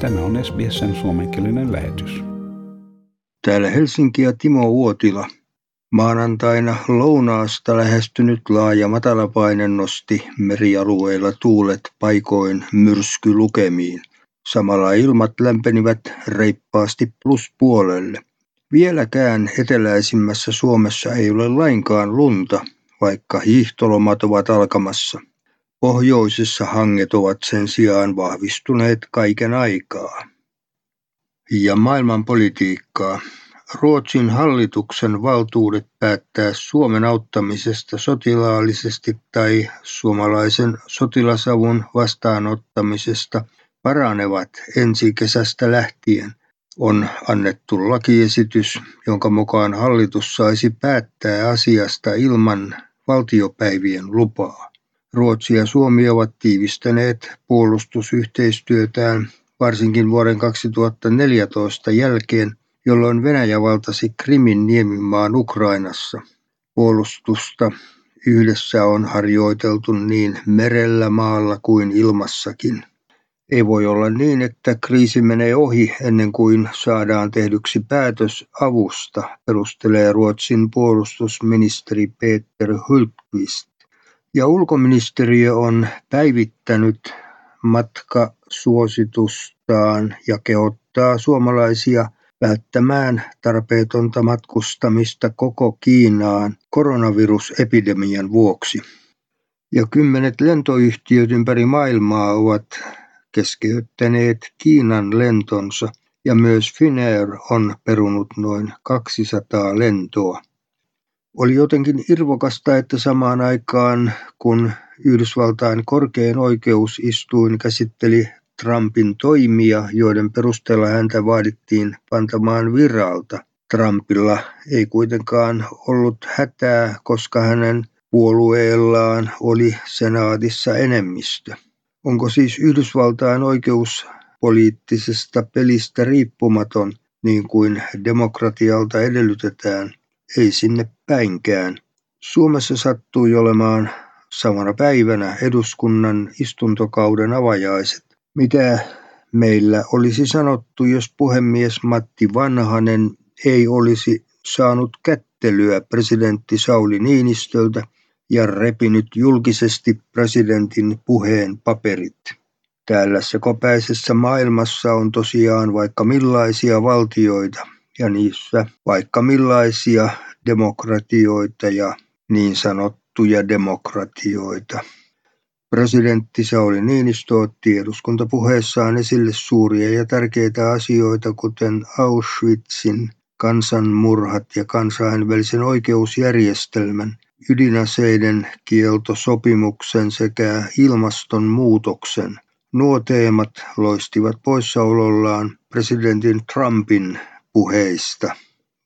Tämä on SBSn suomenkielinen lähetys. Täällä Helsinki ja Timo Uotila. Maanantaina lounaasta lähestynyt laaja matalapaine nosti merialueilla tuulet paikoin myrskylukemiin. Samalla ilmat lämpenivät reippaasti pluspuolelle. Vieläkään eteläisimmässä Suomessa ei ole lainkaan lunta, vaikka hiihtolomat ovat alkamassa. Pohjoisessa hanget ovat sen sijaan vahvistuneet kaiken aikaa. Ja maailman politiikkaa. Ruotsin hallituksen valtuudet päättää Suomen auttamisesta sotilaallisesti tai suomalaisen sotilasavun vastaanottamisesta paranevat ensi kesästä lähtien. On annettu lakiesitys, jonka mukaan hallitus saisi päättää asiasta ilman valtiopäivien lupaa. Ruotsi ja Suomi ovat tiivistäneet puolustusyhteistyötään varsinkin vuoden 2014 jälkeen, jolloin Venäjä valtasi Krimin niemimaan Ukrainassa. Puolustusta yhdessä on harjoiteltu niin merellä, maalla kuin ilmassakin. Ei voi olla niin, että kriisi menee ohi ennen kuin saadaan tehdyksi päätös avusta, perustelee Ruotsin puolustusministeri Peter Hultqvist. Ja ulkoministeriö on päivittänyt matkasuositustaan ja kehottaa suomalaisia välttämään tarpeetonta matkustamista koko Kiinaan koronavirusepidemian vuoksi. Ja kymmenet lentoyhtiöt ympäri maailmaa ovat keskeyttäneet Kiinan lentonsa ja myös Finnair on perunut noin 200 lentoa. Oli jotenkin irvokasta, että samaan aikaan kun Yhdysvaltain korkein oikeusistuin käsitteli Trumpin toimia, joiden perusteella häntä vaadittiin pantamaan viralta. Trumpilla ei kuitenkaan ollut hätää, koska hänen puolueellaan oli senaatissa enemmistö. Onko siis Yhdysvaltain oikeus poliittisesta pelistä riippumaton, niin kuin demokratialta edellytetään? Ei sinne päinkään. Suomessa sattui olemaan samana päivänä eduskunnan istuntokauden avajaiset. Mitä meillä olisi sanottu, jos puhemies Matti Vanhanen ei olisi saanut kättelyä presidentti Sauli Niinistöltä ja repinyt julkisesti presidentin puheen paperit. Täällä kopäisessä maailmassa on tosiaan vaikka millaisia valtioita ja niissä vaikka millaisia demokratioita ja niin sanottuja demokratioita. Presidentti Sauli Niinistö otti eduskuntapuheessaan esille suuria ja tärkeitä asioita, kuten Auschwitzin kansanmurhat ja kansainvälisen oikeusjärjestelmän, ydinaseiden kieltosopimuksen sekä ilmastonmuutoksen. Nuo teemat loistivat poissaolollaan presidentin Trumpin puheista,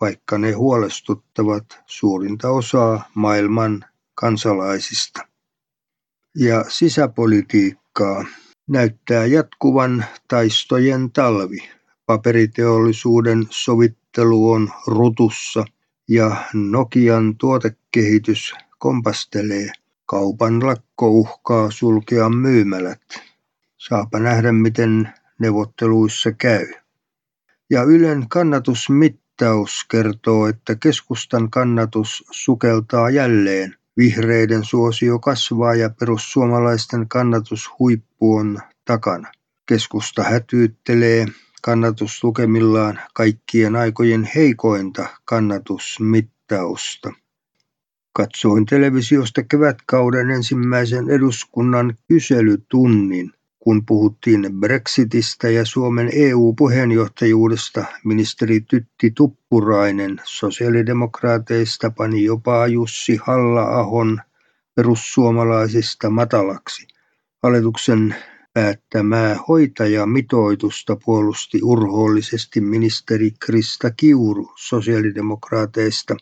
vaikka ne huolestuttavat suurinta osaa maailman kansalaisista. Ja sisäpolitiikkaa näyttää jatkuvan taistojen talvi. Paperiteollisuuden sovittelu on rutussa ja Nokian tuotekehitys kompastelee. Kaupan lakko uhkaa sulkea myymälät. Saapa nähdä, miten neuvotteluissa käy. Ja Ylen kannatusmittaus kertoo, että keskustan kannatus sukeltaa jälleen. Vihreiden suosio kasvaa ja perussuomalaisten kannatushuippu on takana. Keskusta hätyyttelee kannatuslukemillaan kaikkien aikojen heikointa kannatusmittausta. Katsoin televisiosta kevätkauden ensimmäisen eduskunnan kyselytunnin. Kun puhuttiin Brexitistä ja Suomen EU-puheenjohtajuudesta, ministeri Tytti Tuppurainen sosiaalidemokraateista pani jopa Jussi Halla-ahon perussuomalaisista matalaksi. Hallituksen päättämää hoitajamitoitusta puolusti urhoollisesti ministeri Krista Kiuru sosiaalidemokraateista.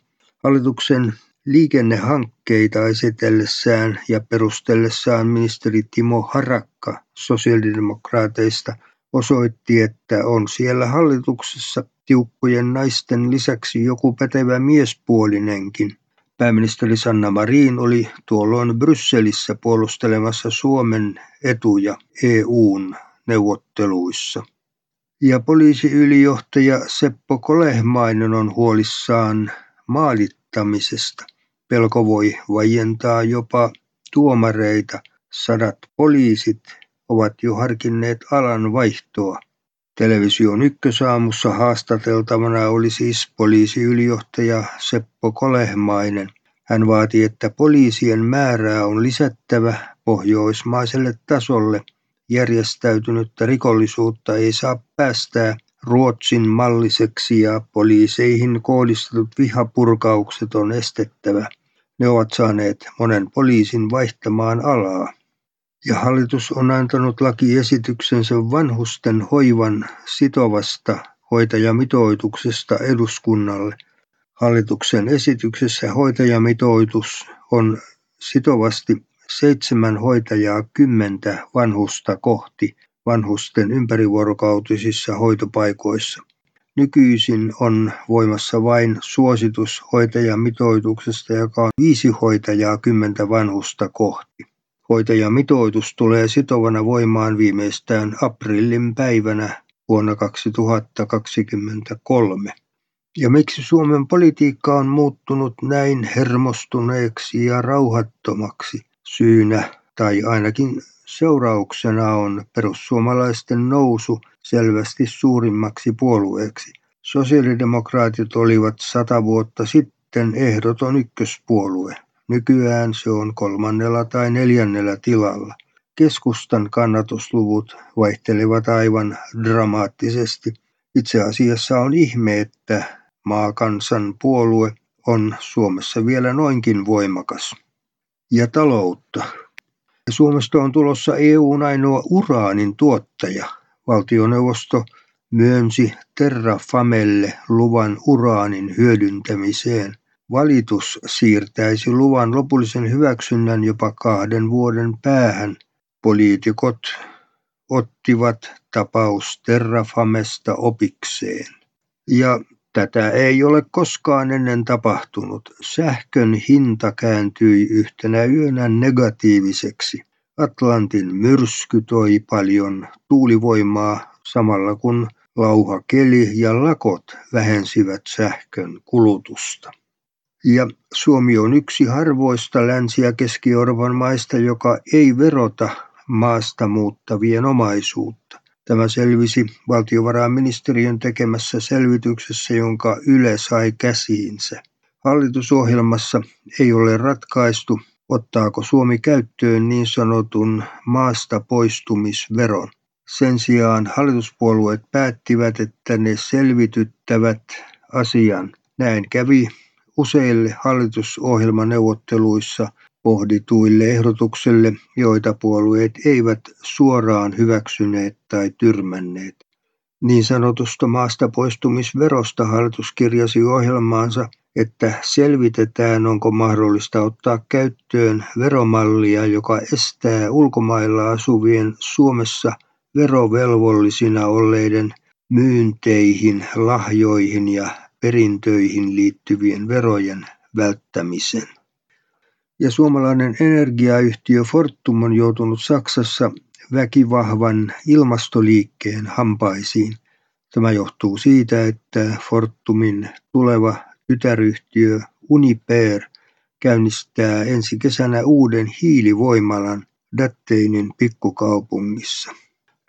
Hallituksen liikennehankkeita esitellessään ja perustellessaan ministeri Timo Harakka sosiaalidemokraateista osoitti, että on siellä hallituksessa tiukkojen naisten lisäksi joku pätevä miespuolinenkin. Pääministeri Sanna Marin oli tuolloin Brysselissä puolustelemassa Suomen etuja EUn neuvotteluissa. Ja poliisiylijohtaja Seppo Kolehmainen on huolissaan maalittamisesta. Pelko vajentaa jopa tuomareita. Sadat poliisit ovat jo harkinneet alan vaihtoa. Television ykkösaamussa haastateltavana oli siis poliisiylijohtaja Seppo Kolehmainen. Hän vaati, että poliisien määrää on lisättävä pohjoismaiselle tasolle. Järjestäytynyttä rikollisuutta ei saa päästää Ruotsin malliseksi ja poliiseihin kohdistetut vihapurkaukset on estettävä. Ne ovat saaneet monen poliisin vaihtamaan alaa ja hallitus on antanut lakiesityksensä vanhusten hoivan sitovasta hoitajamitoituksesta eduskunnalle. Hallituksen esityksessä hoitajamitoitus on sitovasti seitsemän hoitajaa kymmentä vanhusta kohti vanhusten ympärivuorokautisissa hoitopaikoissa. Nykyisin on voimassa vain suositus hoitajamitoituksesta, joka on viisi hoitajaa kymmentä vanhusta kohti. Hoitajamitoitus tulee sitovana voimaan viimeistään aprillin päivänä vuonna 2023. Ja miksi Suomen politiikka on muuttunut näin hermostuneeksi ja rauhattomaksi? Syynä tai ainakin seurauksena on perussuomalaisten nousu selvästi suurimmaksi puolueeksi. Sosiaalidemokraatit olivat sata vuotta sitten ehdoton ykköspuolue. Nykyään se on kolmannella tai neljännellä tilalla. Keskustan kannatusluvut vaihtelevat aivan dramaattisesti. Itse asiassa on ihme, että maakansan puolue on Suomessa vielä noinkin voimakas. Ja taloutta. Suomesta on tulossa EUn ainoa uraanin tuottaja. Valtioneuvosto myönsi Terrafamelle luvan uraanin hyödyntämiseen. Valitus siirtäisi luvan lopullisen hyväksynnän jopa kahden vuoden päähän. Poliitikot ottivat tapaus Terrafamesta opikseen. Ja tätä ei ole koskaan ennen tapahtunut. Sähkön hinta kääntyi yhtenä yönä negatiiviseksi. Atlantin myrsky toi paljon tuulivoimaa samalla kun lauhakeli ja lakot vähensivät sähkön kulutusta. Ja Suomi on yksi harvoista Länsi- ja Keski-Euroopan maista, joka ei verota maasta muuttavien omaisuutta. Tämä selvisi valtiovarainministeriön tekemässä selvityksessä, jonka Yle sai käsiinsä. Hallitusohjelmassa ei ole ratkaistu, ottaako Suomi käyttöön niin sanotun maasta poistumisveron. Sen sijaan hallituspuolueet päättivät, että ne selvityttävät asian. Näin kävi useille hallitusohjelmaneuvotteluissa pohdituille ehdotuksille, joita puolueet eivät suoraan hyväksyneet tai tyrmänneet. Niin sanotusta maasta poistumisverosta hallitus kirjasi ohjelmaansa, että selvitetään, onko mahdollista ottaa käyttöön veromallia, joka estää ulkomailla asuvien Suomessa verovelvollisina olleiden myynteihin, lahjoihin ja perintöihin liittyvien verojen välttämisen. Ja suomalainen energiayhtiö Fortum on joutunut Saksassa väkivahvan ilmastoliikkeen hampaisiin. Tämä johtuu siitä, että Fortumin tuleva tytäryhtiö Uniper käynnistää ensi kesänä uuden hiilivoimalan Datteinin pikkukaupungissa.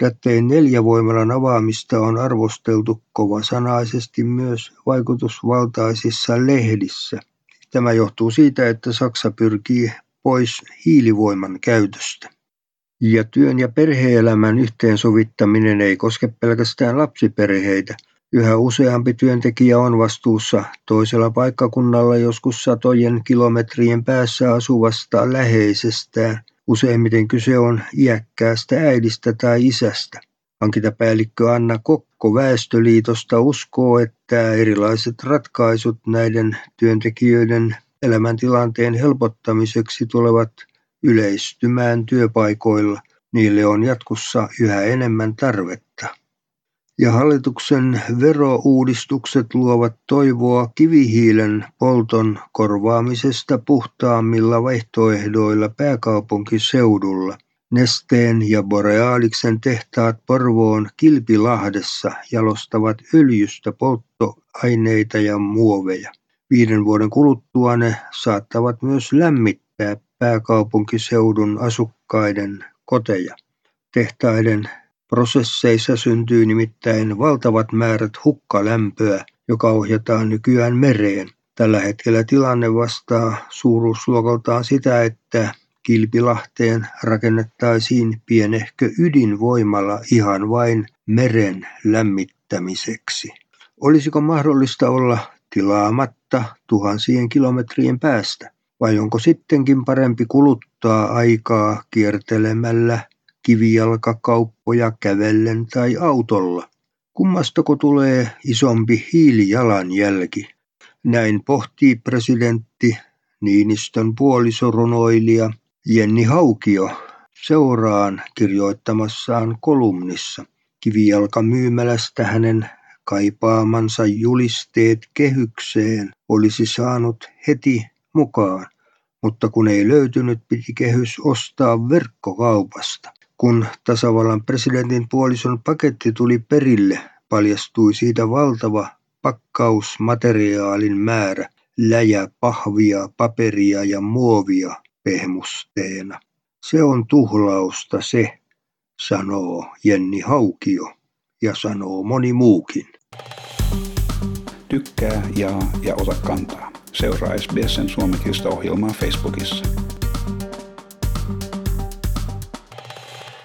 Dattein neljävoimalan avaamista on arvosteltu kovasanaisesti myös vaikutusvaltaisissa lehdissä. Tämä johtuu siitä, että Saksa pyrkii pois hiilivoiman käytöstä. Ja työn ja perheelämän yhteensovittaminen ei koske pelkästään lapsiperheitä. Yhä useampi työntekijä on vastuussa toisella paikkakunnalla joskus satojen kilometrien päässä asuvasta läheisestään – Useimmiten kyse on iäkkäästä äidistä tai isästä. Hankintapäällikkö Anna Kokko Väestöliitosta uskoo, että erilaiset ratkaisut näiden työntekijöiden elämäntilanteen helpottamiseksi tulevat yleistymään työpaikoilla. Niille on jatkossa yhä enemmän tarvetta ja hallituksen verouudistukset luovat toivoa kivihiilen polton korvaamisesta puhtaammilla vaihtoehdoilla pääkaupunkiseudulla. Nesteen ja Borealiksen tehtaat Porvoon Kilpilahdessa jalostavat öljystä polttoaineita ja muoveja. Viiden vuoden kuluttua ne saattavat myös lämmittää pääkaupunkiseudun asukkaiden koteja. Tehtaiden prosesseissa syntyy nimittäin valtavat määrät hukkalämpöä, joka ohjataan nykyään mereen. Tällä hetkellä tilanne vastaa suuruusluokaltaan sitä, että Kilpilahteen rakennettaisiin pienehkö ydinvoimala ihan vain meren lämmittämiseksi. Olisiko mahdollista olla tilaamatta tuhansien kilometrien päästä? Vai onko sittenkin parempi kuluttaa aikaa kiertelemällä kivijalkakauppoja kävellen tai autolla? Kummastako tulee isompi hiilijalanjälki? Näin pohtii presidentti Niinistön puolisorunoilija Jenni Haukio seuraan kirjoittamassaan kolumnissa kivijalkamyymälästä hänen kaipaamansa julisteet kehykseen olisi saanut heti mukaan, mutta kun ei löytynyt, piti kehys ostaa verkkokaupasta. Kun tasavallan presidentin puolison paketti tuli perille, paljastui siitä valtava pakkausmateriaalin määrä, läjä, pahvia, paperia ja muovia pehmusteena. Se on tuhlausta se, sanoo Jenni Haukio ja sanoo moni muukin. Tykkää, jaa ja ota kantaa. Seuraa SBSn suomenkielistä ohjelmaa Facebookissa.